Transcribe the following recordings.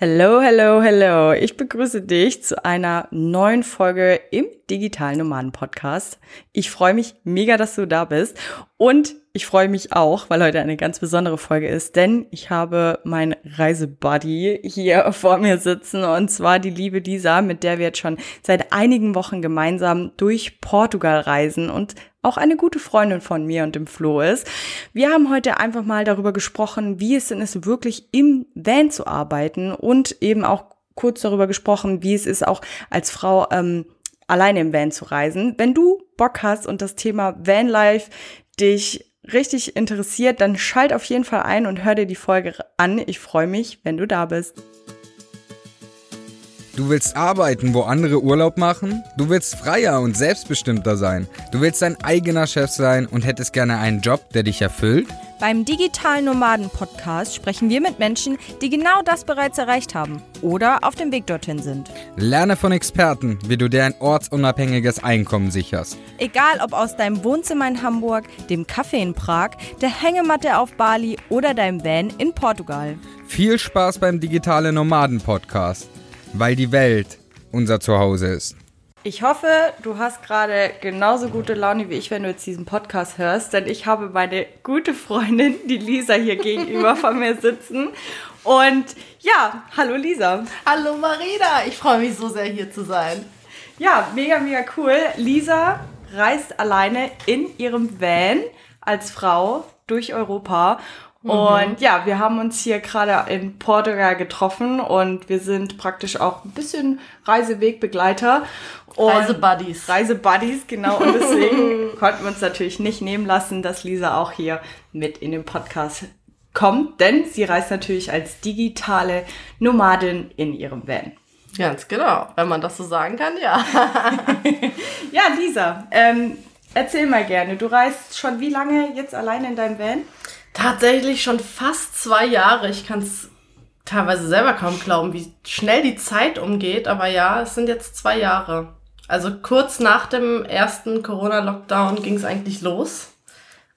Hello, hello, hello. Ich begrüße dich zu einer neuen Folge im Digitalen Nomaden Podcast. Ich freue mich mega, dass du da bist und ich freue mich auch, weil heute eine ganz besondere Folge ist, denn ich habe mein Reisebuddy hier vor mir sitzen und zwar die liebe Lisa, mit der wir jetzt schon seit einigen Wochen gemeinsam durch Portugal reisen und auch eine gute Freundin von mir und dem Flo ist. Wir haben heute einfach mal darüber gesprochen, wie es denn ist, wirklich im Van zu arbeiten und eben auch kurz darüber gesprochen, wie es ist, auch als Frau ähm, alleine im Van zu reisen. Wenn du Bock hast und das Thema Vanlife dich richtig interessiert, dann schalt auf jeden Fall ein und hör dir die Folge an. Ich freue mich, wenn du da bist. Du willst arbeiten, wo andere Urlaub machen? Du willst freier und selbstbestimmter sein. Du willst dein eigener Chef sein und hättest gerne einen Job, der dich erfüllt? Beim Digitalen Nomaden Podcast sprechen wir mit Menschen, die genau das bereits erreicht haben oder auf dem Weg dorthin sind. Lerne von Experten, wie du dir ein ortsunabhängiges Einkommen sicherst. Egal ob aus deinem Wohnzimmer in Hamburg, dem Café in Prag, der Hängematte auf Bali oder deinem Van in Portugal. Viel Spaß beim Digitale Nomaden Podcast weil die Welt unser Zuhause ist. Ich hoffe, du hast gerade genauso gute Laune wie ich, wenn du jetzt diesen Podcast hörst, denn ich habe meine gute Freundin, die Lisa, hier gegenüber von mir sitzen. Und ja, hallo Lisa. Hallo Marina, ich freue mich so sehr hier zu sein. Ja, mega, mega cool. Lisa reist alleine in ihrem Van als Frau durch Europa Mhm. Und ja, wir haben uns hier gerade in Portugal getroffen und wir sind praktisch auch ein bisschen Reisewegbegleiter. Reisebuddies. Reisebuddies, genau. Und deswegen konnten wir uns natürlich nicht nehmen lassen, dass Lisa auch hier mit in den Podcast kommt, denn sie reist natürlich als digitale Nomadin in ihrem Van. Ganz genau, wenn man das so sagen kann, ja. ja, Lisa, ähm, erzähl mal gerne. Du reist schon wie lange jetzt alleine in deinem Van? Tatsächlich schon fast zwei Jahre. Ich kann es teilweise selber kaum glauben, wie schnell die Zeit umgeht. Aber ja, es sind jetzt zwei Jahre. Also kurz nach dem ersten Corona-Lockdown ging es eigentlich los.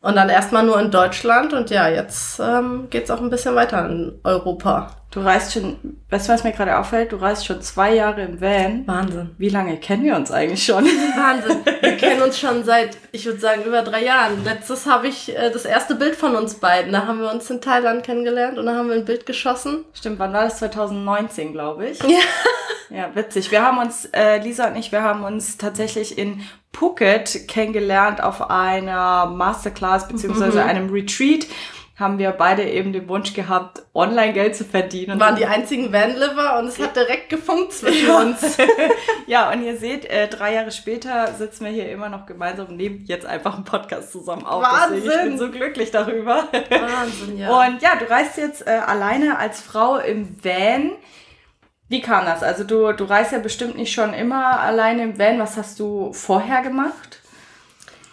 Und dann erstmal nur in Deutschland und ja, jetzt ähm, geht es auch ein bisschen weiter in Europa. Du reist schon, weißt du, was mir gerade auffällt? Du reist schon zwei Jahre im Van. Wahnsinn. Wie lange kennen wir uns eigentlich schon? Wahnsinn. Wir kennen uns schon seit, ich würde sagen, über drei Jahren. Letztes habe ich äh, das erste Bild von uns beiden. Da haben wir uns in Thailand kennengelernt und da haben wir ein Bild geschossen. Stimmt, wann war das? 2019, glaube ich. Ja. Ja, witzig. Wir haben uns, äh, Lisa und ich, wir haben uns tatsächlich in Phuket kennengelernt auf einer Masterclass beziehungsweise mhm. einem Retreat haben wir beide eben den Wunsch gehabt, online Geld zu verdienen. Und waren die einzigen Vanliver und es hat direkt gefunkt zwischen ja. uns. ja, und ihr seht, äh, drei Jahre später sitzen wir hier immer noch gemeinsam und nehmen jetzt einfach einen Podcast zusammen auf. Wahnsinn! Deswegen, ich bin so glücklich darüber. Wahnsinn, ja. Und ja, du reist jetzt äh, alleine als Frau im Van. Wie kam das? Also du, du reist ja bestimmt nicht schon immer alleine im Van. Was hast du vorher gemacht?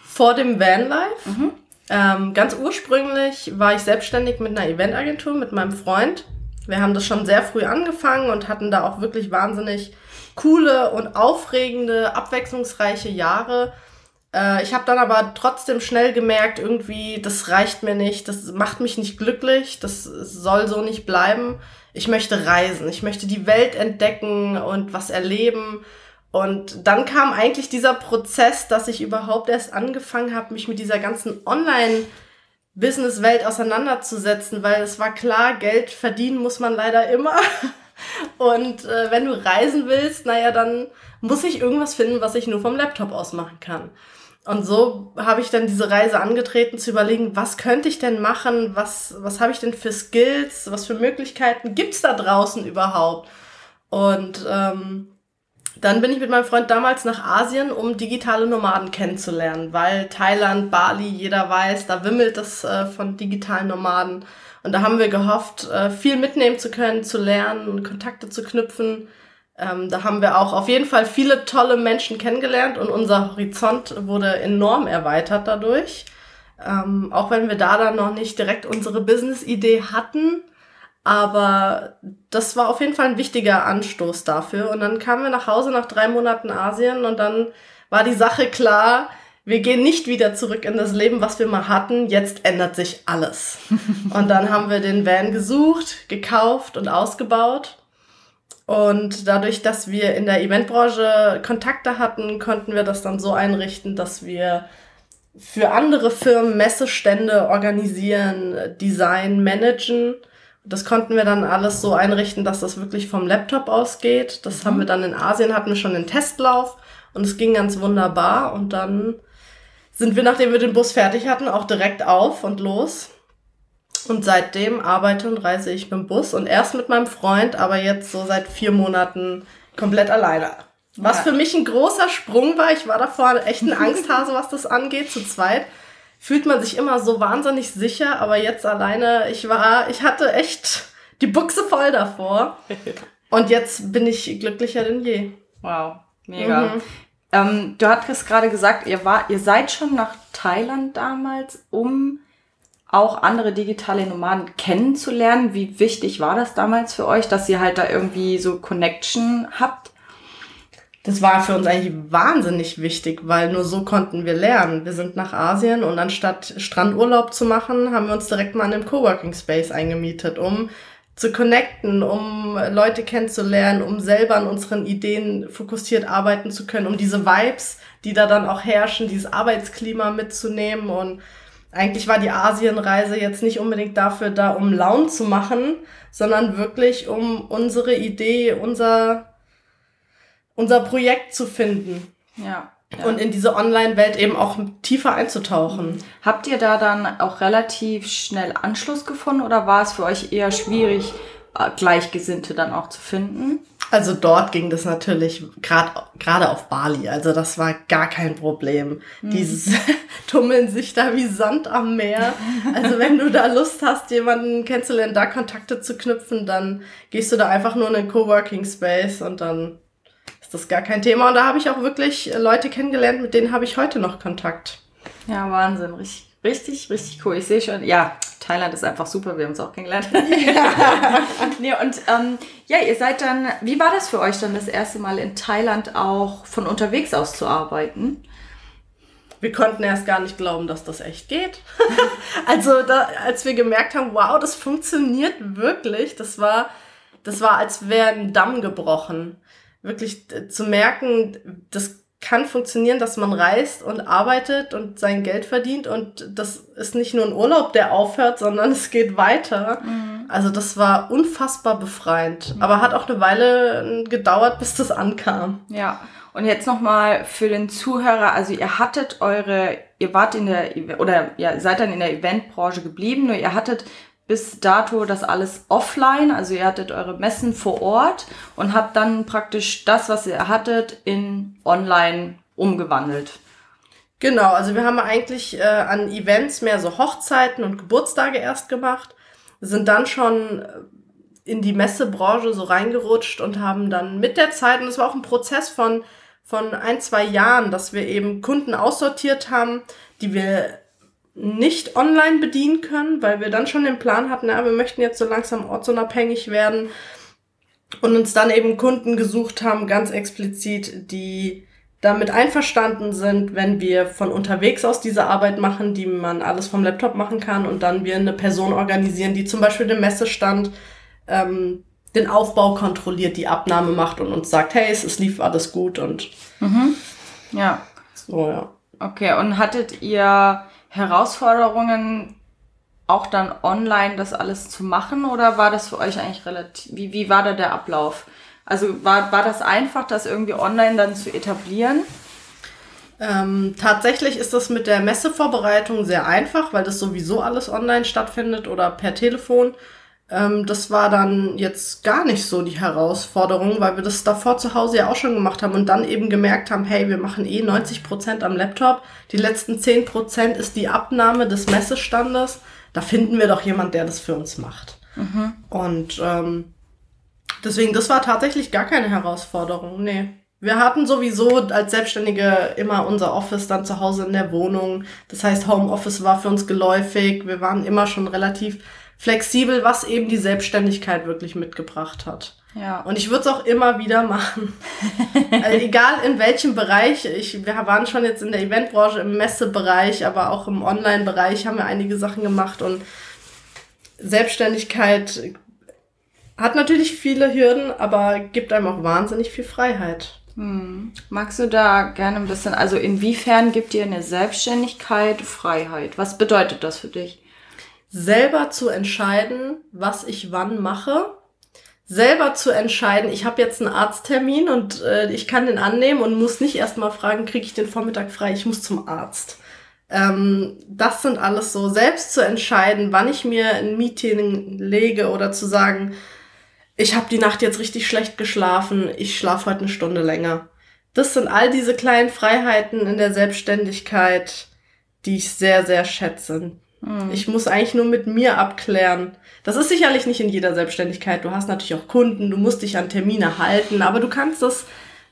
Vor dem Vanlife? Mhm. Ähm, ganz ursprünglich war ich selbstständig mit einer Eventagentur mit meinem Freund. Wir haben das schon sehr früh angefangen und hatten da auch wirklich wahnsinnig coole und aufregende, abwechslungsreiche Jahre. Äh, ich habe dann aber trotzdem schnell gemerkt, irgendwie, das reicht mir nicht, das macht mich nicht glücklich, das soll so nicht bleiben ich möchte reisen, ich möchte die Welt entdecken und was erleben. Und dann kam eigentlich dieser Prozess, dass ich überhaupt erst angefangen habe, mich mit dieser ganzen Online-Business-Welt auseinanderzusetzen, weil es war klar, Geld verdienen muss man leider immer. Und äh, wenn du reisen willst, naja, dann muss ich irgendwas finden, was ich nur vom Laptop aus machen kann. Und so habe ich dann diese Reise angetreten, zu überlegen, was könnte ich denn machen, was, was habe ich denn für Skills, was für Möglichkeiten gibt's da draußen überhaupt? Und ähm, dann bin ich mit meinem Freund damals nach Asien, um digitale Nomaden kennenzulernen, weil Thailand, Bali, jeder weiß, da wimmelt es äh, von digitalen Nomaden. Und da haben wir gehofft, äh, viel mitnehmen zu können, zu lernen, Kontakte zu knüpfen. Ähm, da haben wir auch auf jeden Fall viele tolle Menschen kennengelernt und unser Horizont wurde enorm erweitert dadurch. Ähm, auch wenn wir da dann noch nicht direkt unsere Business-Idee hatten, aber das war auf jeden Fall ein wichtiger Anstoß dafür. Und dann kamen wir nach Hause nach drei Monaten Asien und dann war die Sache klar, wir gehen nicht wieder zurück in das Leben, was wir mal hatten. Jetzt ändert sich alles. und dann haben wir den Van gesucht, gekauft und ausgebaut Und dadurch, dass wir in der Eventbranche Kontakte hatten, konnten wir das dann so einrichten, dass wir für andere Firmen Messestände organisieren, Design managen. Das konnten wir dann alles so einrichten, dass das wirklich vom Laptop ausgeht. Das mhm. haben wir dann in Asien, hatten wir schon den Testlauf und es ging ganz wunderbar. Und dann sind wir, nachdem wir den Bus fertig hatten, auch direkt auf und los. Und seitdem arbeite und reise ich mit dem Bus und erst mit meinem Freund, aber jetzt so seit vier Monaten komplett alleine. Was ja. für mich ein großer Sprung war. Ich war davor echt ein Angsthase, was das angeht, zu zweit. Fühlt man sich immer so wahnsinnig sicher, aber jetzt alleine, ich war, ich hatte echt die Buchse voll davor. Und jetzt bin ich glücklicher denn je. Wow, mega. Mhm. Ähm, du hattest gerade gesagt, ihr, war, ihr seid schon nach Thailand damals, um auch andere digitale Nomaden kennenzulernen. Wie wichtig war das damals für euch, dass ihr halt da irgendwie so Connection habt? Das war für uns eigentlich wahnsinnig wichtig, weil nur so konnten wir lernen. Wir sind nach Asien und anstatt Strandurlaub zu machen, haben wir uns direkt mal in einem Coworking Space eingemietet, um zu connecten, um Leute kennenzulernen, um selber an unseren Ideen fokussiert arbeiten zu können, um diese Vibes, die da dann auch herrschen, dieses Arbeitsklima mitzunehmen und eigentlich war die Asienreise jetzt nicht unbedingt dafür da, um Laune zu machen, sondern wirklich um unsere Idee, unser, unser Projekt zu finden. Ja. Ja. Und in diese Online-Welt eben auch tiefer einzutauchen. Habt ihr da dann auch relativ schnell Anschluss gefunden oder war es für euch eher schwierig, äh, Gleichgesinnte dann auch zu finden? Also dort ging das natürlich gerade gerade auf Bali. Also das war gar kein Problem. Mhm. Dieses tummeln sich da wie Sand am Meer. Also wenn du da Lust hast, jemanden kennenzulernen, da Kontakte zu knüpfen, dann gehst du da einfach nur in einen Coworking Space und dann ist das gar kein Thema. Und da habe ich auch wirklich Leute kennengelernt, mit denen habe ich heute noch Kontakt. Ja, Wahnsinn. Richtig, richtig, richtig cool. Ich sehe schon, ja, Thailand ist einfach super, wir haben uns auch kennengelernt. Ja. nee, und ähm, ja, ihr seid dann, wie war das für euch dann das erste Mal in Thailand auch von unterwegs aus zu arbeiten? Wir konnten erst gar nicht glauben, dass das echt geht. also da, als wir gemerkt haben, wow, das funktioniert wirklich, das war, das war, als wäre ein Damm gebrochen. Wirklich zu merken, das kann funktionieren, dass man reist und arbeitet und sein Geld verdient und das ist nicht nur ein Urlaub, der aufhört, sondern es geht weiter. Mhm. Also das war unfassbar befreiend, mhm. aber hat auch eine Weile gedauert, bis das ankam. Ja. Und jetzt nochmal für den Zuhörer, also ihr hattet eure, ihr wart in der, oder ja, seid dann in der Eventbranche geblieben, nur ihr hattet bis dato das alles offline, also ihr hattet eure Messen vor Ort und habt dann praktisch das, was ihr hattet, in online umgewandelt. Genau, also wir haben eigentlich äh, an Events mehr so Hochzeiten und Geburtstage erst gemacht, sind dann schon äh, in die Messebranche so reingerutscht und haben dann mit der Zeit, und es war auch ein Prozess von, von ein, zwei Jahren, dass wir eben Kunden aussortiert haben, die wir nicht online bedienen können, weil wir dann schon den Plan hatten, ja, wir möchten jetzt so langsam ortsunabhängig werden und uns dann eben Kunden gesucht haben, ganz explizit, die damit einverstanden sind, wenn wir von unterwegs aus diese Arbeit machen, die man alles vom Laptop machen kann und dann wir eine Person organisieren, die zum Beispiel den Messestand, ähm, den Aufbau kontrolliert, die Abnahme macht und uns sagt, hey, es lief alles gut und mhm. ja. So, ja. Okay, und hattet ihr Herausforderungen, auch dann online das alles zu machen oder war das für euch eigentlich relativ, wie, wie war da der Ablauf? Also war, war das einfach, das irgendwie online dann zu etablieren? Ähm, tatsächlich ist das mit der Messevorbereitung sehr einfach, weil das sowieso alles online stattfindet oder per Telefon. Ähm, das war dann jetzt gar nicht so die Herausforderung, weil wir das davor zu Hause ja auch schon gemacht haben und dann eben gemerkt haben, hey, wir machen eh 90 Prozent am Laptop. Die letzten 10 Prozent ist die Abnahme des Messestandes. Da finden wir doch jemand, der das für uns macht. Mhm. Und ähm, deswegen, das war tatsächlich gar keine Herausforderung. Nee. Wir hatten sowieso als Selbstständige immer unser Office dann zu Hause in der Wohnung. Das heißt, Homeoffice war für uns geläufig. Wir waren immer schon relativ flexibel, was eben die Selbstständigkeit wirklich mitgebracht hat. Ja. Und ich würde es auch immer wieder machen. also egal in welchem Bereich. Ich, wir waren schon jetzt in der Eventbranche, im Messebereich, aber auch im Online-Bereich haben wir einige Sachen gemacht und Selbstständigkeit hat natürlich viele Hürden, aber gibt einem auch wahnsinnig viel Freiheit. Hm. Magst du da gerne ein bisschen, also inwiefern gibt dir eine Selbstständigkeit Freiheit? Was bedeutet das für dich? Selber zu entscheiden, was ich wann mache. Selber zu entscheiden, ich habe jetzt einen Arzttermin und äh, ich kann den annehmen und muss nicht erstmal fragen, kriege ich den Vormittag frei, ich muss zum Arzt. Ähm, das sind alles so, selbst zu entscheiden, wann ich mir ein Meeting lege oder zu sagen, ich habe die Nacht jetzt richtig schlecht geschlafen, ich schlafe heute eine Stunde länger. Das sind all diese kleinen Freiheiten in der Selbstständigkeit, die ich sehr, sehr schätze. Mhm. Ich muss eigentlich nur mit mir abklären. Das ist sicherlich nicht in jeder Selbstständigkeit. Du hast natürlich auch Kunden, du musst dich an Termine halten, aber du kannst das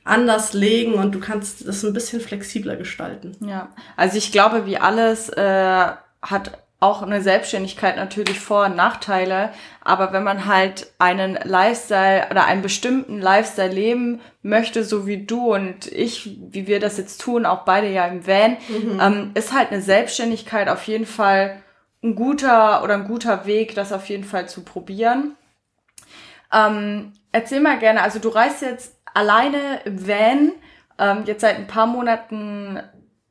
anders legen und du kannst das ein bisschen flexibler gestalten. Ja, also ich glaube, wie alles äh, hat auch eine Selbstständigkeit natürlich Vor- und Nachteile, aber wenn man halt einen Lifestyle oder einen bestimmten Lifestyle leben möchte, so wie du und ich, wie wir das jetzt tun, auch beide ja im Van, mhm. ähm, ist halt eine Selbstständigkeit auf jeden Fall ein guter oder ein guter Weg, das auf jeden Fall zu probieren. Ähm, erzähl mal gerne, also du reist jetzt alleine im Van, ähm, jetzt seit ein paar Monaten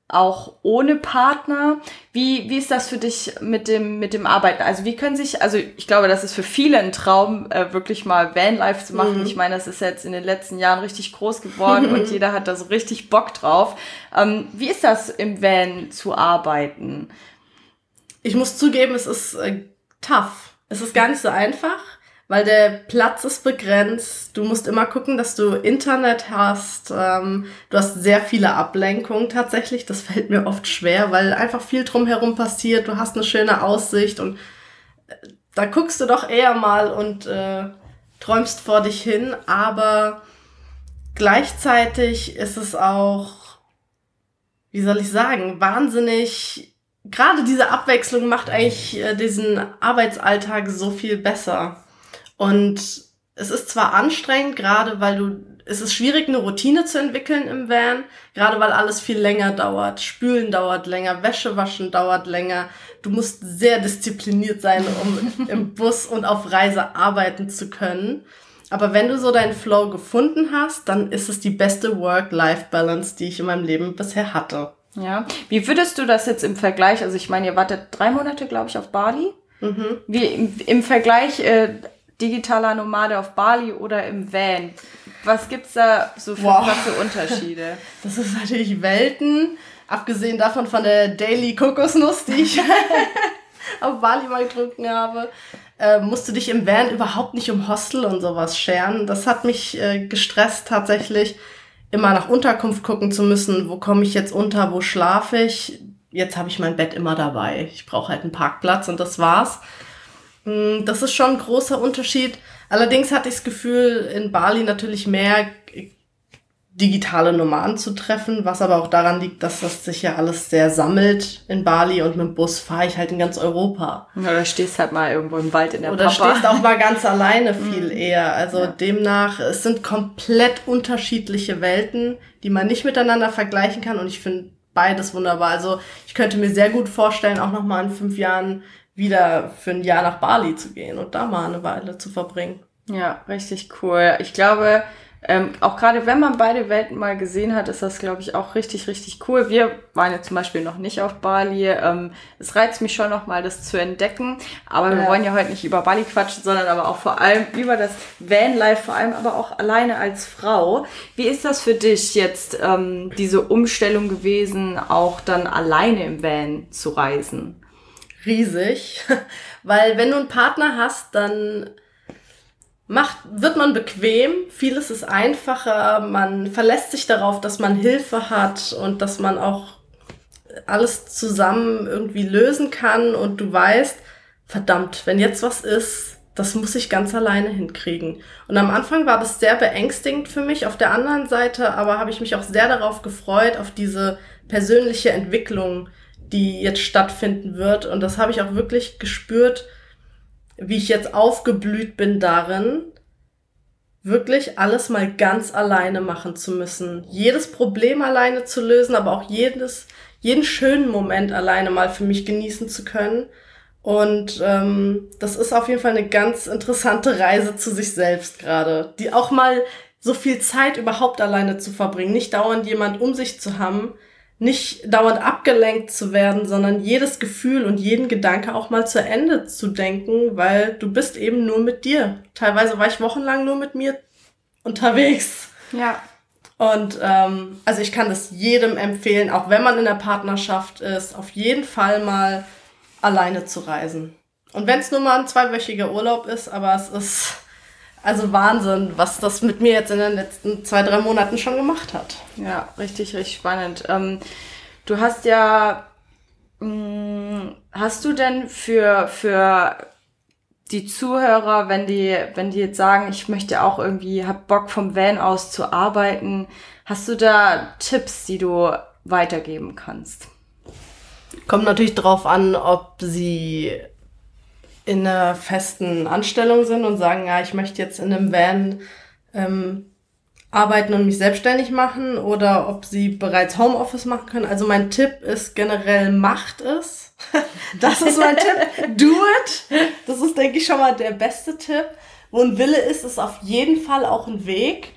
auch ohne Partner. Wie, wie ist das für dich mit dem, mit dem Arbeiten? Also wie können sich, also ich glaube, das ist für viele ein Traum, äh, wirklich mal Vanlife zu machen. Mhm. Ich meine, das ist jetzt in den letzten Jahren richtig groß geworden und jeder hat da so richtig Bock drauf. Ähm, wie ist das im Van zu arbeiten? Ich muss zugeben, es ist äh, tough. Es ist gar nicht so einfach weil der Platz ist begrenzt. Du musst immer gucken, dass du Internet hast. Ähm, du hast sehr viele Ablenkungen tatsächlich. Das fällt mir oft schwer, weil einfach viel drumherum passiert. Du hast eine schöne Aussicht und äh, da guckst du doch eher mal und äh, träumst vor dich hin. Aber gleichzeitig ist es auch, wie soll ich sagen, wahnsinnig. Gerade diese Abwechslung macht eigentlich äh, diesen Arbeitsalltag so viel besser. Und es ist zwar anstrengend, gerade weil du, es ist schwierig, eine Routine zu entwickeln im Van, gerade weil alles viel länger dauert. Spülen dauert länger, Wäsche waschen dauert länger. Du musst sehr diszipliniert sein, um im Bus und auf Reise arbeiten zu können. Aber wenn du so deinen Flow gefunden hast, dann ist es die beste Work-Life-Balance, die ich in meinem Leben bisher hatte. Ja. Wie würdest du das jetzt im Vergleich, also ich meine, ihr wartet drei Monate, glaube ich, auf Bali. Mhm. Wie im, im Vergleich äh, digitaler Nomade auf Bali oder im Van? Was gibt's da so für wow. krasse Unterschiede? Das ist natürlich Welten. Abgesehen davon von der Daily Kokosnuss, die ich auf Bali mal getrunken habe, äh, musst du dich im Van überhaupt nicht um Hostel und sowas scheren. Das hat mich äh, gestresst tatsächlich, immer nach Unterkunft gucken zu müssen. Wo komme ich jetzt unter? Wo schlafe ich? Jetzt habe ich mein Bett immer dabei. Ich brauche halt einen Parkplatz und das war's. Mm, das ist schon ein großer Unterschied. Allerdings hatte ich das Gefühl, in Bali natürlich mehr digitale Nomaden zu treffen, was aber auch daran liegt, dass das sich ja alles sehr sammelt in Bali und mit dem Bus fahre ich halt in ganz Europa. Oder stehst halt mal irgendwo im Wald in der Oder Papa. stehst auch mal ganz alleine viel mm. eher. Also ja. demnach, es sind komplett unterschiedliche Welten, die man nicht miteinander vergleichen kann und ich finde beides wunderbar. Also ich könnte mir sehr gut vorstellen, auch nochmal in fünf Jahren wieder für ein Jahr nach Bali zu gehen und da mal eine Weile zu verbringen. Ja, richtig cool. Ich glaube, ähm, auch gerade wenn man beide Welten mal gesehen hat, ist das, glaube ich, auch richtig, richtig cool. Wir waren ja zum Beispiel noch nicht auf Bali. Ähm, es reizt mich schon noch mal, das zu entdecken. Aber ja. wir wollen ja heute nicht über Bali quatschen, sondern aber auch vor allem über das Vanlife, vor allem aber auch alleine als Frau. Wie ist das für dich jetzt, ähm, diese Umstellung gewesen, auch dann alleine im Van zu reisen? Riesig, weil wenn du einen Partner hast, dann macht, wird man bequem, vieles ist einfacher, man verlässt sich darauf, dass man Hilfe hat und dass man auch alles zusammen irgendwie lösen kann und du weißt, verdammt, wenn jetzt was ist, das muss ich ganz alleine hinkriegen. Und am Anfang war das sehr beängstigend für mich. Auf der anderen Seite aber habe ich mich auch sehr darauf gefreut, auf diese persönliche Entwicklung, die jetzt stattfinden wird. Und das habe ich auch wirklich gespürt, wie ich jetzt aufgeblüht bin darin, wirklich alles mal ganz alleine machen zu müssen. Jedes Problem alleine zu lösen, aber auch jedes, jeden schönen Moment alleine mal für mich genießen zu können. Und ähm, das ist auf jeden Fall eine ganz interessante Reise zu sich selbst gerade, die auch mal so viel Zeit überhaupt alleine zu verbringen, nicht dauernd jemand um sich zu haben, nicht dauernd abgelenkt zu werden, sondern jedes Gefühl und jeden Gedanke auch mal zu Ende zu denken, weil du bist eben nur mit dir. Teilweise war ich wochenlang nur mit mir unterwegs. Ja. Und ähm, also ich kann das jedem empfehlen, auch wenn man in der Partnerschaft ist, auf jeden Fall mal alleine zu reisen. Und wenn es nur mal ein zweiwöchiger Urlaub ist, aber es ist also Wahnsinn, was das mit mir jetzt in den letzten zwei, drei Monaten schon gemacht hat. Ja, richtig, richtig spannend. Ähm, du hast ja, mh, mm, hast du denn für, für die Zuhörer, wenn die, wenn die jetzt sagen, ich möchte auch irgendwie, hab Bock vom Van aus zu arbeiten, hast du da Tipps, die du weitergeben kannst? Kommt natürlich drauf an, ob sie in einer festen Anstellung sind und sagen, ja, ich möchte jetzt in einem Van ähm, arbeiten und mich selbstständig machen oder ob sie bereits Homeoffice machen können. Also mein Tipp ist generell, macht es. das ist mein Tipp. Do it. Das ist, denke ich, schon mal der beste Tipp. Wo ein Wille ist, ist auf jeden Fall auch ein Weg.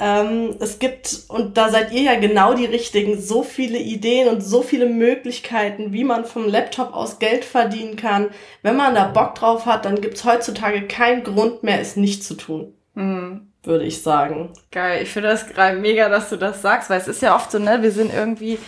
Ähm, es gibt, und da seid ihr ja genau die Richtigen, so viele Ideen und so viele Möglichkeiten, wie man vom Laptop aus Geld verdienen kann. Wenn man da Bock drauf hat, dann gibt's heutzutage keinen Grund mehr, es nicht zu tun. Mhm. Würde ich sagen. Geil, ich finde das gerade mega, dass du das sagst, weil es ist ja oft so, ne, wir sind irgendwie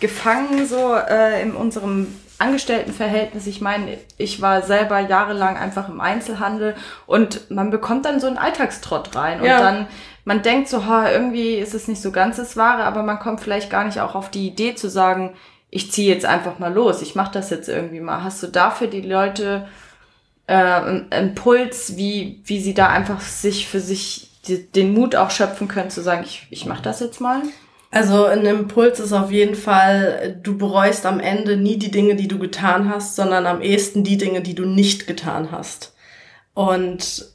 gefangen so äh, in unserem Angestelltenverhältnis. Ich meine, ich war selber jahrelang einfach im Einzelhandel und man bekommt dann so einen Alltagstrott rein ja. und dann man denkt so, ha, irgendwie ist es nicht so ganz das Wahre, aber man kommt vielleicht gar nicht auch auf die Idee zu sagen, ich ziehe jetzt einfach mal los, ich mache das jetzt irgendwie mal. Hast du dafür die Leute äh, einen Impuls, wie, wie sie da einfach sich für sich die, den Mut auch schöpfen können, zu sagen, ich, ich mache das jetzt mal? Also ein Impuls ist auf jeden Fall, du bereust am Ende nie die Dinge, die du getan hast, sondern am ehesten die Dinge, die du nicht getan hast. Und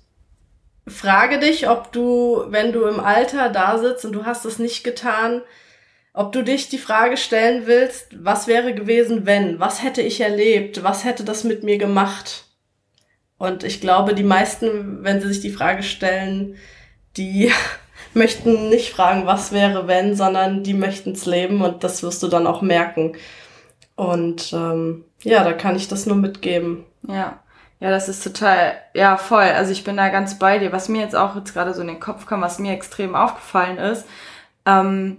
frage dich, ob du, wenn du im Alter da sitzt und du hast es nicht getan, ob du dich die Frage stellen willst, was wäre gewesen, wenn? Was hätte ich erlebt? Was hätte das mit mir gemacht? Und ich glaube, die meisten, wenn sie sich die Frage stellen, die möchten nicht fragen, was wäre, wenn, sondern die möchten es leben und das wirst du dann auch merken. Und ähm, ja, da kann ich das nur mitgeben. Ja. Ja, das ist total, ja, voll. Also ich bin da ganz bei dir. Was mir jetzt auch jetzt gerade so in den Kopf kam, was mir extrem aufgefallen ist, ähm,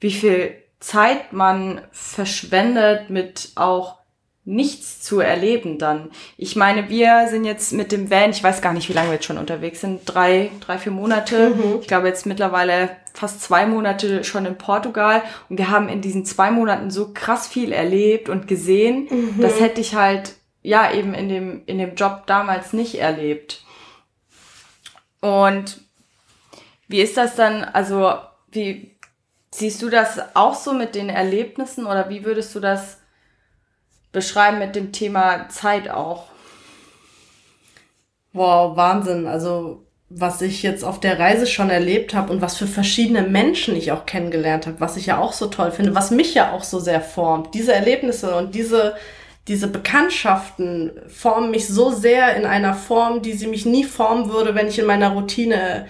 wie viel Zeit man verschwendet mit auch nichts zu erleben dann. Ich meine, wir sind jetzt mit dem Van, ich weiß gar nicht, wie lange wir jetzt schon unterwegs sind, drei, drei, vier Monate. Mhm. Ich glaube jetzt mittlerweile fast zwei Monate schon in Portugal und wir haben in diesen zwei Monaten so krass viel erlebt und gesehen. Mhm. Das hätte ich halt ja eben in dem, in dem Job damals nicht erlebt. Und wie ist das dann, also wie siehst du das auch so mit den Erlebnissen oder wie würdest du das beschreiben mit dem Thema Zeit auch? Wow, Wahnsinn. Also was ich jetzt auf der Reise schon erlebt habe und was für verschiedene Menschen ich auch kennengelernt habe, was ich ja auch so toll finde, was mich ja auch so sehr formt. Diese Erlebnisse und diese diese Bekanntschaften formen mich so sehr in einer Form, die sie mich nie formen würde, wenn ich in meiner Routine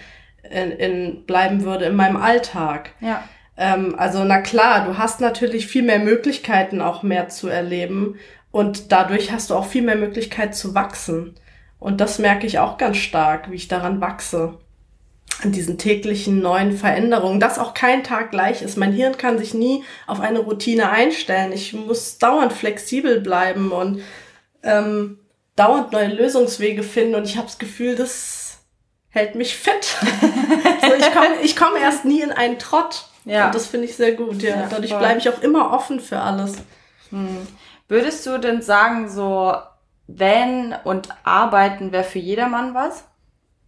in, in bleiben würde, in meinem Alltag. Ja. Ähm, also na klar, du hast natürlich viel mehr Möglichkeiten, auch mehr zu erleben und dadurch hast du auch viel mehr Möglichkeit zu wachsen. Und das merke ich auch ganz stark, wie ich daran wachse diesen täglichen neuen Veränderungen, dass auch kein Tag gleich ist. Mein Hirn kann sich nie auf eine Routine einstellen. Ich muss dauernd flexibel bleiben und ähm, dauernd neue Lösungswege finden. Und ich habe das Gefühl, das hält mich fit. so, ich komme ich komm erst nie in einen Trott. Ja. Und das finde ich sehr gut. Ja. ja Dadurch bleibe ich auch immer offen für alles. Hm. Würdest du denn sagen, so wenn und arbeiten wäre für jedermann was?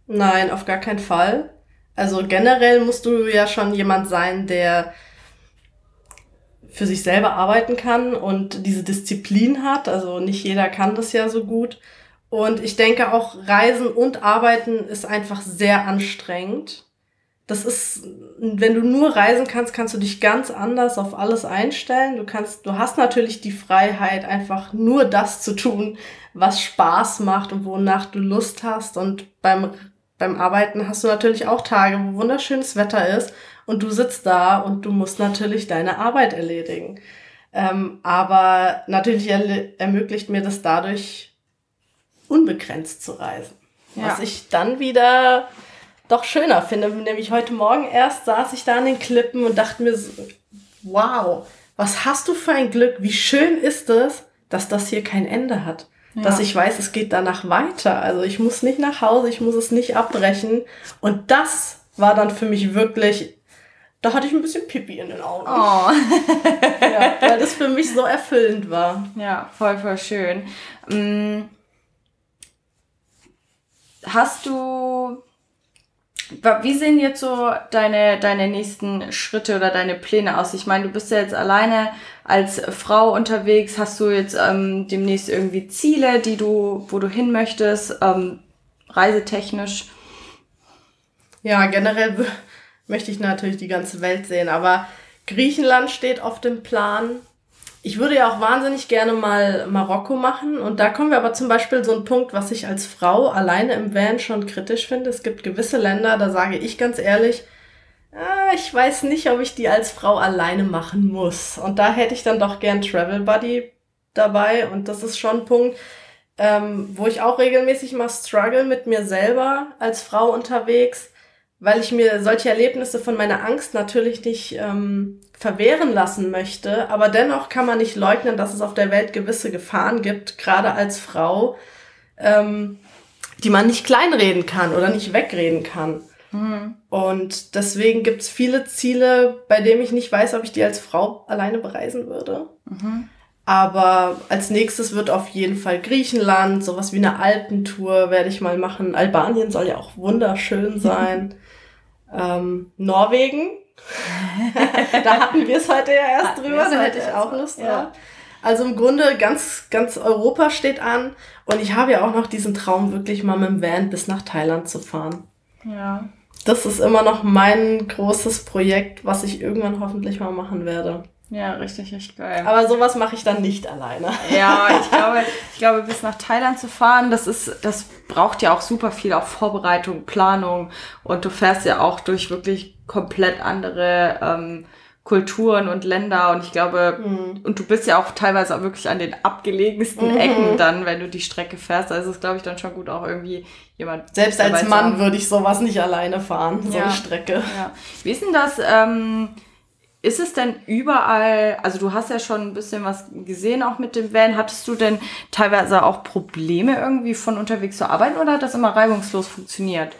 Nein, auf gar keinen Fall. Also generell musst du ja schon jemand sein, der für sich selber arbeiten kann und diese Disziplin hat. Also nicht jeder kann das ja so gut. Und ich denke auch, Reisen und Arbeiten ist einfach sehr anstrengend. das ist, wenn du nur reisen kannst, kannst du dich ganz anders auf alles einstellen. Du kannst, du hast natürlich die Freiheit, einfach nur das zu tun, was Spaß macht und wonach du Lust hast. Und beim, beim Arbeiten hast du natürlich auch Tage, wo wunderschönes Wetter ist und du sitzt da und du musst natürlich deine Arbeit erledigen. Ähm, aber natürlich er ermöglicht mir das dadurch, unbegrenzt zu reisen. Ja. Was ich dann wieder doch schöner finde. Nämlich heute Morgen erst saß ich da an den Klippen und dachte mir, so, wow, was hast du für ein Glück? Wie schön ist es, dass das hier kein Ende hat. Ja. Dass ich weiß, es geht danach weiter. Also ich muss nicht nach Hause, ich muss es nicht abbrechen. Und das war dann für mich wirklich, da hatte ich ein bisschen Pipi in den Augen. Oh. ja, weil das für mich so erfüllend war. Ja, voll, voll schön. Mm. Hast du wie sehen jetzt so deine, deine nächsten Schritte oder deine Pläne aus? Ich meine, du bist ja jetzt alleine als Frau unterwegs. Hast du jetzt ähm, demnächst irgendwie Ziele, die du, wo du hin möchtest, ähm, reisetechnisch? Ja, generell möchte ich natürlich die ganze Welt sehen, aber Griechenland steht auf dem Plan. Ich würde ja auch wahnsinnig gerne mal Marokko machen. Und da kommen wir aber zum Beispiel so einen Punkt, was ich als Frau alleine im Van schon kritisch finde. Es gibt gewisse Länder, da sage ich ganz ehrlich, äh, ich weiß nicht, ob ich die als Frau alleine machen muss. Und da hätte ich dann doch gern Travel Buddy dabei. Und das ist schon ein Punkt, ähm, wo ich auch regelmäßig mal struggle mit mir selber als Frau unterwegs weil ich mir solche Erlebnisse von meiner Angst natürlich nicht ähm, verwehren lassen möchte. Aber dennoch kann man nicht leugnen, dass es auf der Welt gewisse Gefahren gibt, gerade als Frau, ähm, die man nicht kleinreden kann oder nicht wegreden kann. Mhm. Und deswegen gibt's viele Ziele, bei denen ich nicht weiß, ob ich die als Frau alleine bereisen würde. Mhm. Aber als nächstes wird auf jeden Fall Griechenland, sowas wie eine Alpentour werde ich mal machen. Albanien soll ja auch wunderschön sein. Ähm, Norwegen. da hatten wir es heute ja erst drüber, da hätte ich auch Lust drauf. Ja. Also im Grunde ganz, ganz Europa steht an und ich habe ja auch noch diesen Traum, wirklich mal mit dem Van bis nach Thailand zu fahren. Ja. Das ist immer noch mein großes Projekt, was ich irgendwann hoffentlich mal machen werde. Ja, richtig, richtig geil. Aber sowas mache ich dann nicht alleine. Ja, ich glaube, ich glaube, bis nach Thailand zu fahren, das ist, das braucht ja auch super viel auch Vorbereitung, Planung und du fährst ja auch durch wirklich komplett andere ähm, Kulturen und Länder und ich glaube, mhm. und du bist ja auch teilweise auch wirklich an den abgelegensten mhm. Ecken dann, wenn du die Strecke fährst. Also ist glaube ich dann schon gut auch irgendwie jemand. Selbst als Mann würde ich sowas nicht alleine fahren, so ja. eine Strecke. Ja. Wie ist denn das? Ähm, ist es denn überall, also du hast ja schon ein bisschen was gesehen auch mit dem Van, hattest du denn teilweise auch Probleme irgendwie von unterwegs zu arbeiten oder hat das immer reibungslos funktioniert?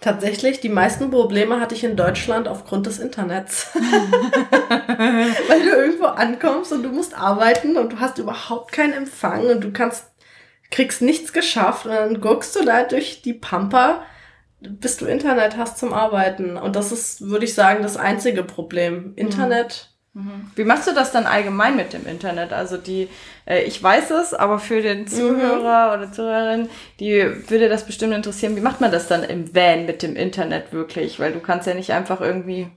Tatsächlich, die meisten Probleme hatte ich in Deutschland aufgrund des Internets. Weil du irgendwo ankommst und du musst arbeiten und du hast überhaupt keinen Empfang und du kannst, kriegst nichts geschafft und dann guckst du da durch die Pampa bis du Internet hast zum Arbeiten. Und das ist, würde ich sagen, das einzige Problem. Internet. Mhm. mhm. Wie machst du das dann allgemein mit dem Internet? Also die, äh, ich weiß es, aber für den mhm. Zuhörer mhm. oder Zuhörerin, die würde das bestimmt interessieren. Wie macht man das dann im Van mit dem Internet wirklich? Weil du kannst ja nicht einfach irgendwie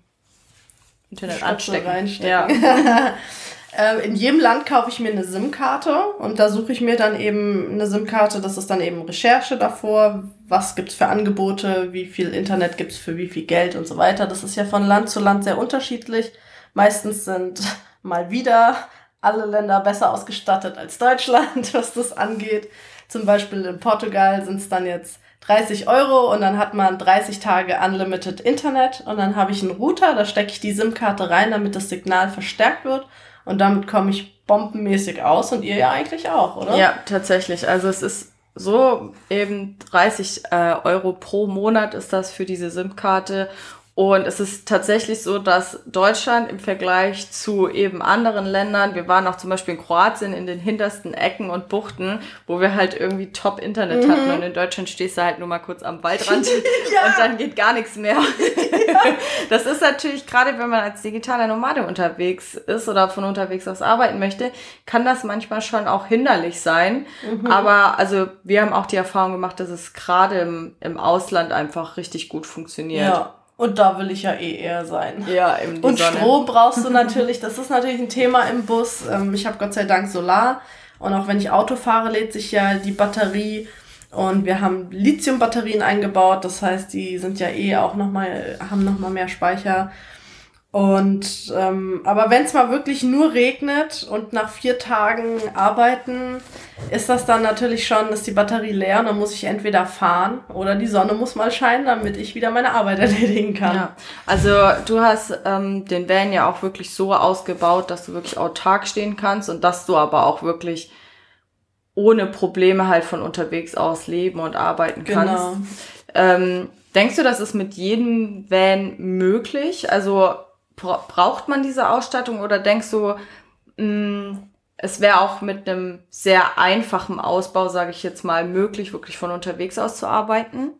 Internet anstecken. Reinstecken. Ja. Ähm, in jedem Land kaufe ich mir eine SIM-Karte und da suche ich mir dann eben eine SIM-Karte. Das ist dann eben Recherche davor. Was gibt's für Angebote? Wie viel Internet gibt's für wie viel Geld und so weiter. Das ist ja von Land zu Land sehr unterschiedlich. Meistens sind mal wieder alle Länder besser ausgestattet als Deutschland, was das angeht. Zum Beispiel in Portugal sind es dann jetzt 30 Euro und dann hat man 30 Tage Unlimited Internet und dann habe ich einen Router, da stecke ich die SIM-Karte rein, damit das Signal verstärkt wird und damit komme ich bombenmäßig aus und ihr ja eigentlich auch, oder? Ja, tatsächlich. Also es ist so eben 30 äh, Euro pro Monat ist das für diese SIM-Karte und es ist tatsächlich so, dass Deutschland im Vergleich zu eben anderen Ländern, wir waren auch zum Beispiel in Kroatien in den hintersten Ecken und Buchten, wo wir halt irgendwie Top-Internet mhm. hatten und in Deutschland stehst du halt nur mal kurz am Waldrand ja. und dann geht gar nichts mehr. Ja. Das ist natürlich, gerade wenn man als digitaler Nomade unterwegs ist oder von unterwegs aus arbeiten möchte, kann das manchmal schon auch hinderlich sein. Mhm. Aber also wir haben auch die Erfahrung gemacht, dass es gerade im, im Ausland einfach richtig gut funktioniert. Ja. Und da will ich ja eh eher sein. Ja, im Und Sonne. Strom brauchst du natürlich, das ist natürlich ein Thema im Bus. Ähm, ich habe Gott sei Dank Solar. Und auch wenn ich Auto fahre, lädt sich ja die Batterie. Und wir haben Lithium-Batterien eingebaut. Das heißt, die sind ja eh auch nochmal, haben nochmal mehr Speicher. Und ähm, aber wenn es mal wirklich nur regnet und nach vier Tagen arbeiten, ist das dann natürlich schon, ist die Batterie leer und dann muss ich entweder fahren oder die Sonne muss mal scheinen, damit ich wieder meine Arbeit erledigen kann. Ja. Also du hast ähm, den Van ja auch wirklich so ausgebaut, dass du wirklich autark stehen kannst und dass du aber auch wirklich ohne Probleme halt von unterwegs aus leben und arbeiten kannst. Genau. Ähm, denkst du, das ist mit jedem Van möglich? Also braucht man diese Ausstattung oder denkst du, mh, mm, es wäre auch mit einem sehr einfachen Ausbau, sage ich jetzt mal, möglich, wirklich von unterwegs aus zu arbeiten?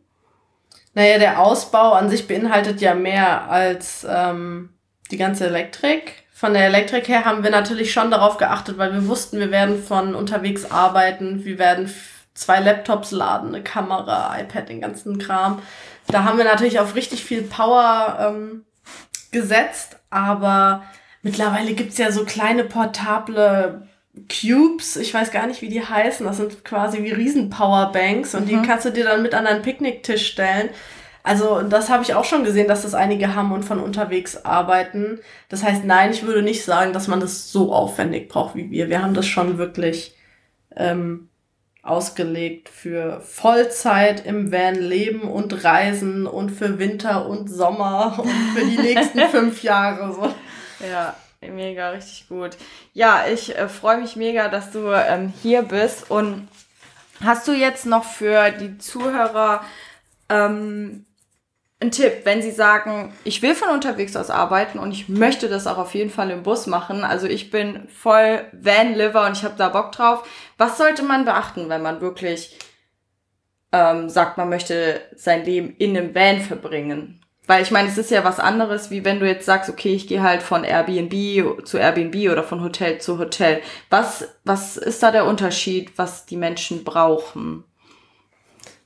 Naja, der Ausbau an sich beinhaltet ja mehr als ähm, die ganze Elektrik. Von der Elektrik her haben wir natürlich schon darauf geachtet, weil wir wussten, wir werden von unterwegs arbeiten, wir werden zwei Laptops laden, eine Kamera, iPad, den ganzen Kram. Da haben wir natürlich auf richtig viel Power ähm, gesetzt, aber mittlerweile gibt's ja so kleine portable Cubes, ich weiß gar nicht, wie die heißen. Das sind quasi wie Riesen-Powerbanks und mhm. die kannst du dir dann mit an deinen Picknicktisch stellen. Also das habe ich auch schon gesehen, dass das einige haben und von unterwegs arbeiten. Das heißt, nein, ich würde nicht sagen, dass man das so aufwendig braucht wie wir. Wir haben das schon wirklich ähm, ausgelegt für Vollzeit im Van leben und reisen und für Winter und Sommer und für die nächsten fünf Jahre. So. Ja, mega, richtig gut. Ja, ich äh, freue mich mega, dass du ähm, hier bist. Und hast du jetzt noch für die Zuhörer ähm, ein Tipp, wenn Sie sagen, ich will von unterwegs aus arbeiten und ich möchte das auch auf jeden Fall im Bus machen. Also ich bin voll Van-Liver und ich habe da Bock drauf. Was sollte man beachten, wenn man wirklich ähm, sagt, man möchte sein Leben in einem Van verbringen? Weil ich meine, es ist ja was anderes, wie wenn du jetzt sagst, okay, ich gehe halt von Airbnb zu Airbnb oder von Hotel zu Hotel. Was, was ist da der Unterschied, was die Menschen brauchen?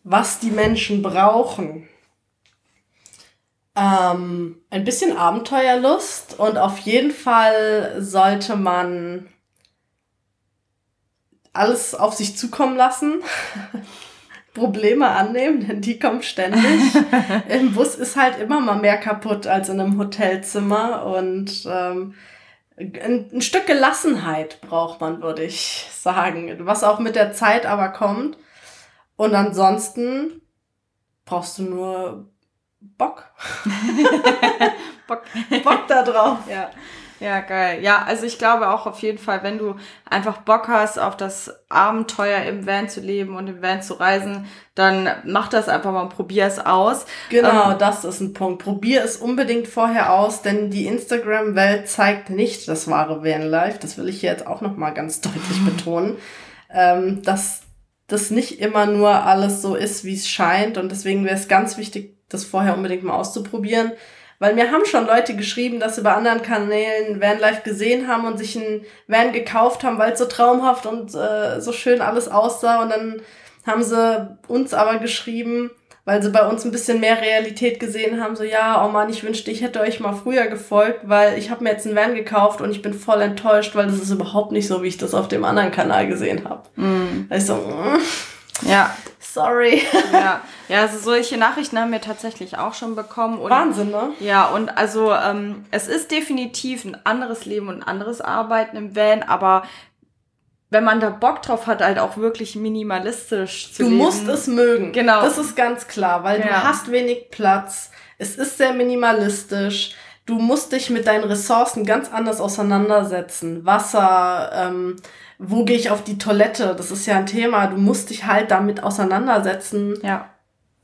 Was die Menschen brauchen? Ähm, ein bisschen Abenteuerlust und auf jeden Fall sollte man alles auf sich zukommen lassen. Probleme annehmen, denn die kommen ständig. Im Bus ist halt immer mal mehr kaputt als in einem Hotelzimmer und ähm, ein, ein Stück Gelassenheit braucht man, würde ich sagen, was auch mit der Zeit aber kommt. Und ansonsten brauchst du nur Bock. Bock. Bock da drauf. Ja. Ja, geil. Ja, also ich glaube auch auf jeden Fall, wenn du einfach Bock hast, auf das Abenteuer im Van zu leben und im Van zu reisen, dann mach das einfach mal und probier es aus. Genau, ähm, das ist ein Punkt. Probier es unbedingt vorher aus, denn die Instagram-Welt zeigt nicht das wahre Vanlife. Das will ich hier jetzt auch nochmal ganz deutlich betonen. Ähm, dass das nicht immer nur alles so ist, wie es scheint. Und deswegen wäre es ganz wichtig, das vorher unbedingt mal auszuprobieren. Weil mir haben schon Leute geschrieben, dass sie bei anderen Kanälen Vanlife gesehen haben und sich ein Van gekauft haben, weil es so traumhaft und äh, so schön alles aussah. Und dann haben sie uns aber geschrieben, weil sie bei uns ein bisschen mehr Realität gesehen haben, so ja, oh Mann, ich wünschte, ich hätte euch mal früher gefolgt, weil ich habe mir jetzt einen Van gekauft und ich bin voll enttäuscht, weil das ist überhaupt nicht so, wie ich das auf dem anderen Kanal gesehen habe. Mm. Also, mm. Ja. Sorry. Ja. ja, also solche Nachrichten haben wir tatsächlich auch schon bekommen. Und, Wahnsinn, ne? Ja, und also ähm, es ist definitiv ein anderes Leben und ein anderes Arbeiten im Van, aber wenn man da Bock drauf hat, halt auch wirklich minimalistisch zu du leben. Du musst es mögen. Genau. Das ist ganz klar, weil ja. du hast wenig Platz. Es ist sehr minimalistisch. Du musst dich mit deinen Ressourcen ganz anders auseinandersetzen. Wasser, ähm, wo gehe ich auf die Toilette? Das ist ja ein Thema. Du musst dich halt damit auseinandersetzen. Ja.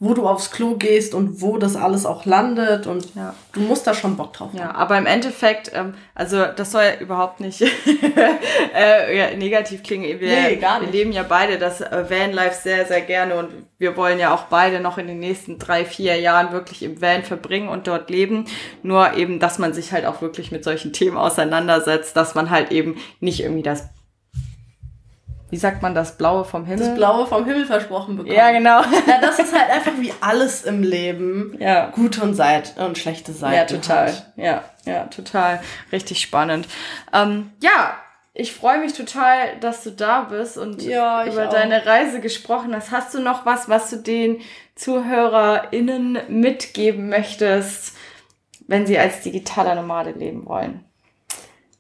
Wo du aufs Klo gehst und wo das alles auch landet und ja. du musst da schon Bock drauf haben. Ja, aber im Endeffekt, ähm, also das soll ja überhaupt nicht äh, ja, negativ klingen. Wir, nee, wir leben ja beide das äh, Vanlife sehr, sehr gerne und wir wollen ja auch beide noch in den nächsten drei, vier Jahren wirklich im Van verbringen und dort leben. Nur eben, dass man sich halt auch wirklich mit solchen Themen auseinandersetzt, dass man halt eben nicht irgendwie das wie sagt man das, Blaue vom Himmel? Das Blaue vom Himmel versprochen bekommen. Ja, genau. Ja, das ist halt einfach wie alles im Leben. Ja. Gute und Seite und schlechte Seiten. Ja, total. Hat. Ja, ja, total. Richtig spannend. Ähm, ja, ich freue mich total, dass du da bist und Ja, über auch. deine Reise gesprochen hast. Hast du noch was, was du den ZuhörerInnen mitgeben möchtest, wenn sie als digitaler Nomade leben wollen?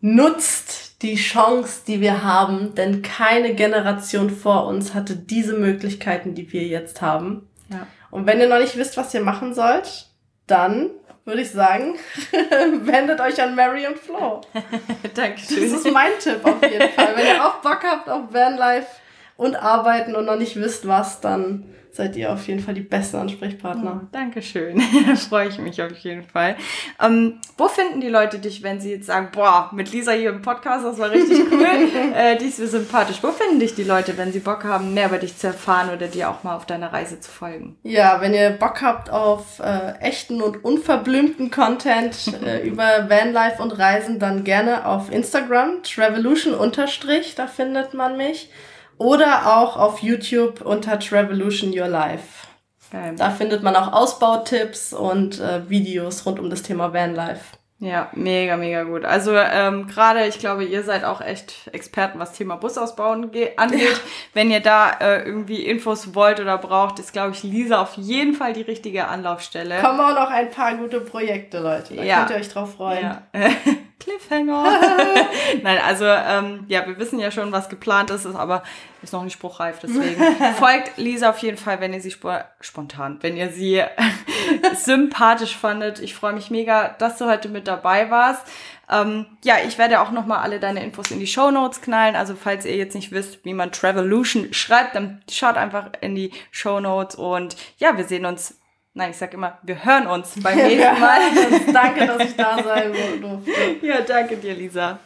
Nutzt die Chance, die wir haben, denn keine Generation vor uns hatte diese Möglichkeiten, die wir jetzt haben. Ja. Und wenn ihr noch nicht wisst, was ihr machen sollt, dann würde ich sagen, wendet euch an Mary und Flo. Das Dankeschön. ist mein Tipp auf jeden Fall. Wenn ihr auch Bock habt auf Vanlife und Arbeiten und noch nicht wisst, was, dann seid ihr auf jeden Fall die besten Ansprechpartner. Dankeschön. Da freue ich mich auf jeden Fall. Ähm, wo finden die Leute dich, wenn sie jetzt sagen, boah, mit Lisa hier im Podcast, das war richtig cool, äh, die ist mir sympathisch. Wo finden dich die Leute, wenn sie Bock haben, mehr über dich zu erfahren oder dir auch mal auf deiner Reise zu folgen? Ja, wenn ihr Bock habt auf äh, echten und unverblümten Content äh, über Vanlife und Reisen, dann gerne auf Instagram, Travolution unterstrich, da findet man mich. Oder auch auf YouTube unter Travolution Your Life. Geil. Da findet man auch Ausbautipps und äh, Videos rund um das Thema Vanlife. Ja, mega, mega gut. Also ähm, gerade, ich glaube, ihr seid auch echt Experten, was Thema Busausbauen ge- angeht. Wenn ihr da äh, irgendwie Infos wollt oder braucht, ist, glaube ich, Lisa auf jeden Fall die richtige Anlaufstelle. Kommen auch noch ein paar gute Projekte, Leute. Da Ja. könnt ihr euch drauf freuen. Ja. Cliffhanger. Nein, also ähm, ja, wir wissen ja schon, was geplant ist, ist aber ist noch nicht spruchreif. Deswegen folgt Lisa auf jeden Fall, wenn ihr sie spo spontan, wenn ihr sie sympathisch fandet. Ich freue mich mega, dass du heute mit dabei warst. Ähm, ja, ich werde auch nochmal alle deine Infos in die Show Notes knallen. Also falls ihr jetzt nicht wisst, wie man Travolution schreibt, dann schaut einfach in die Show Notes und ja, wir sehen uns. Nein, ich sag immer, wir hören uns beim nächsten Mal. Danke, dass ich da sein durfte. Ja, danke dir, Lisa.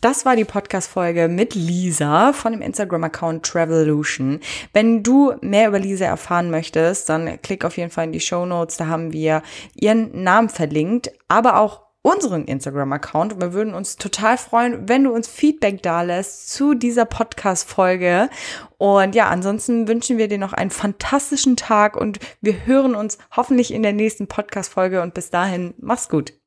Das war die Podcast-Folge mit Lisa von dem Instagram-Account Travolution. Wenn du mehr über Lisa erfahren möchtest, dann klick auf jeden Fall in die Show Notes. Da haben wir ihren Namen verlinkt, aber auch unseren Instagram-Account. Wir würden uns total freuen, wenn du uns Feedback dalässt zu dieser Podcast-Folge. Und ja, ansonsten wünschen wir dir noch einen fantastischen Tag und wir hören uns hoffentlich in der nächsten Podcast-Folge. Und bis dahin, mach's gut.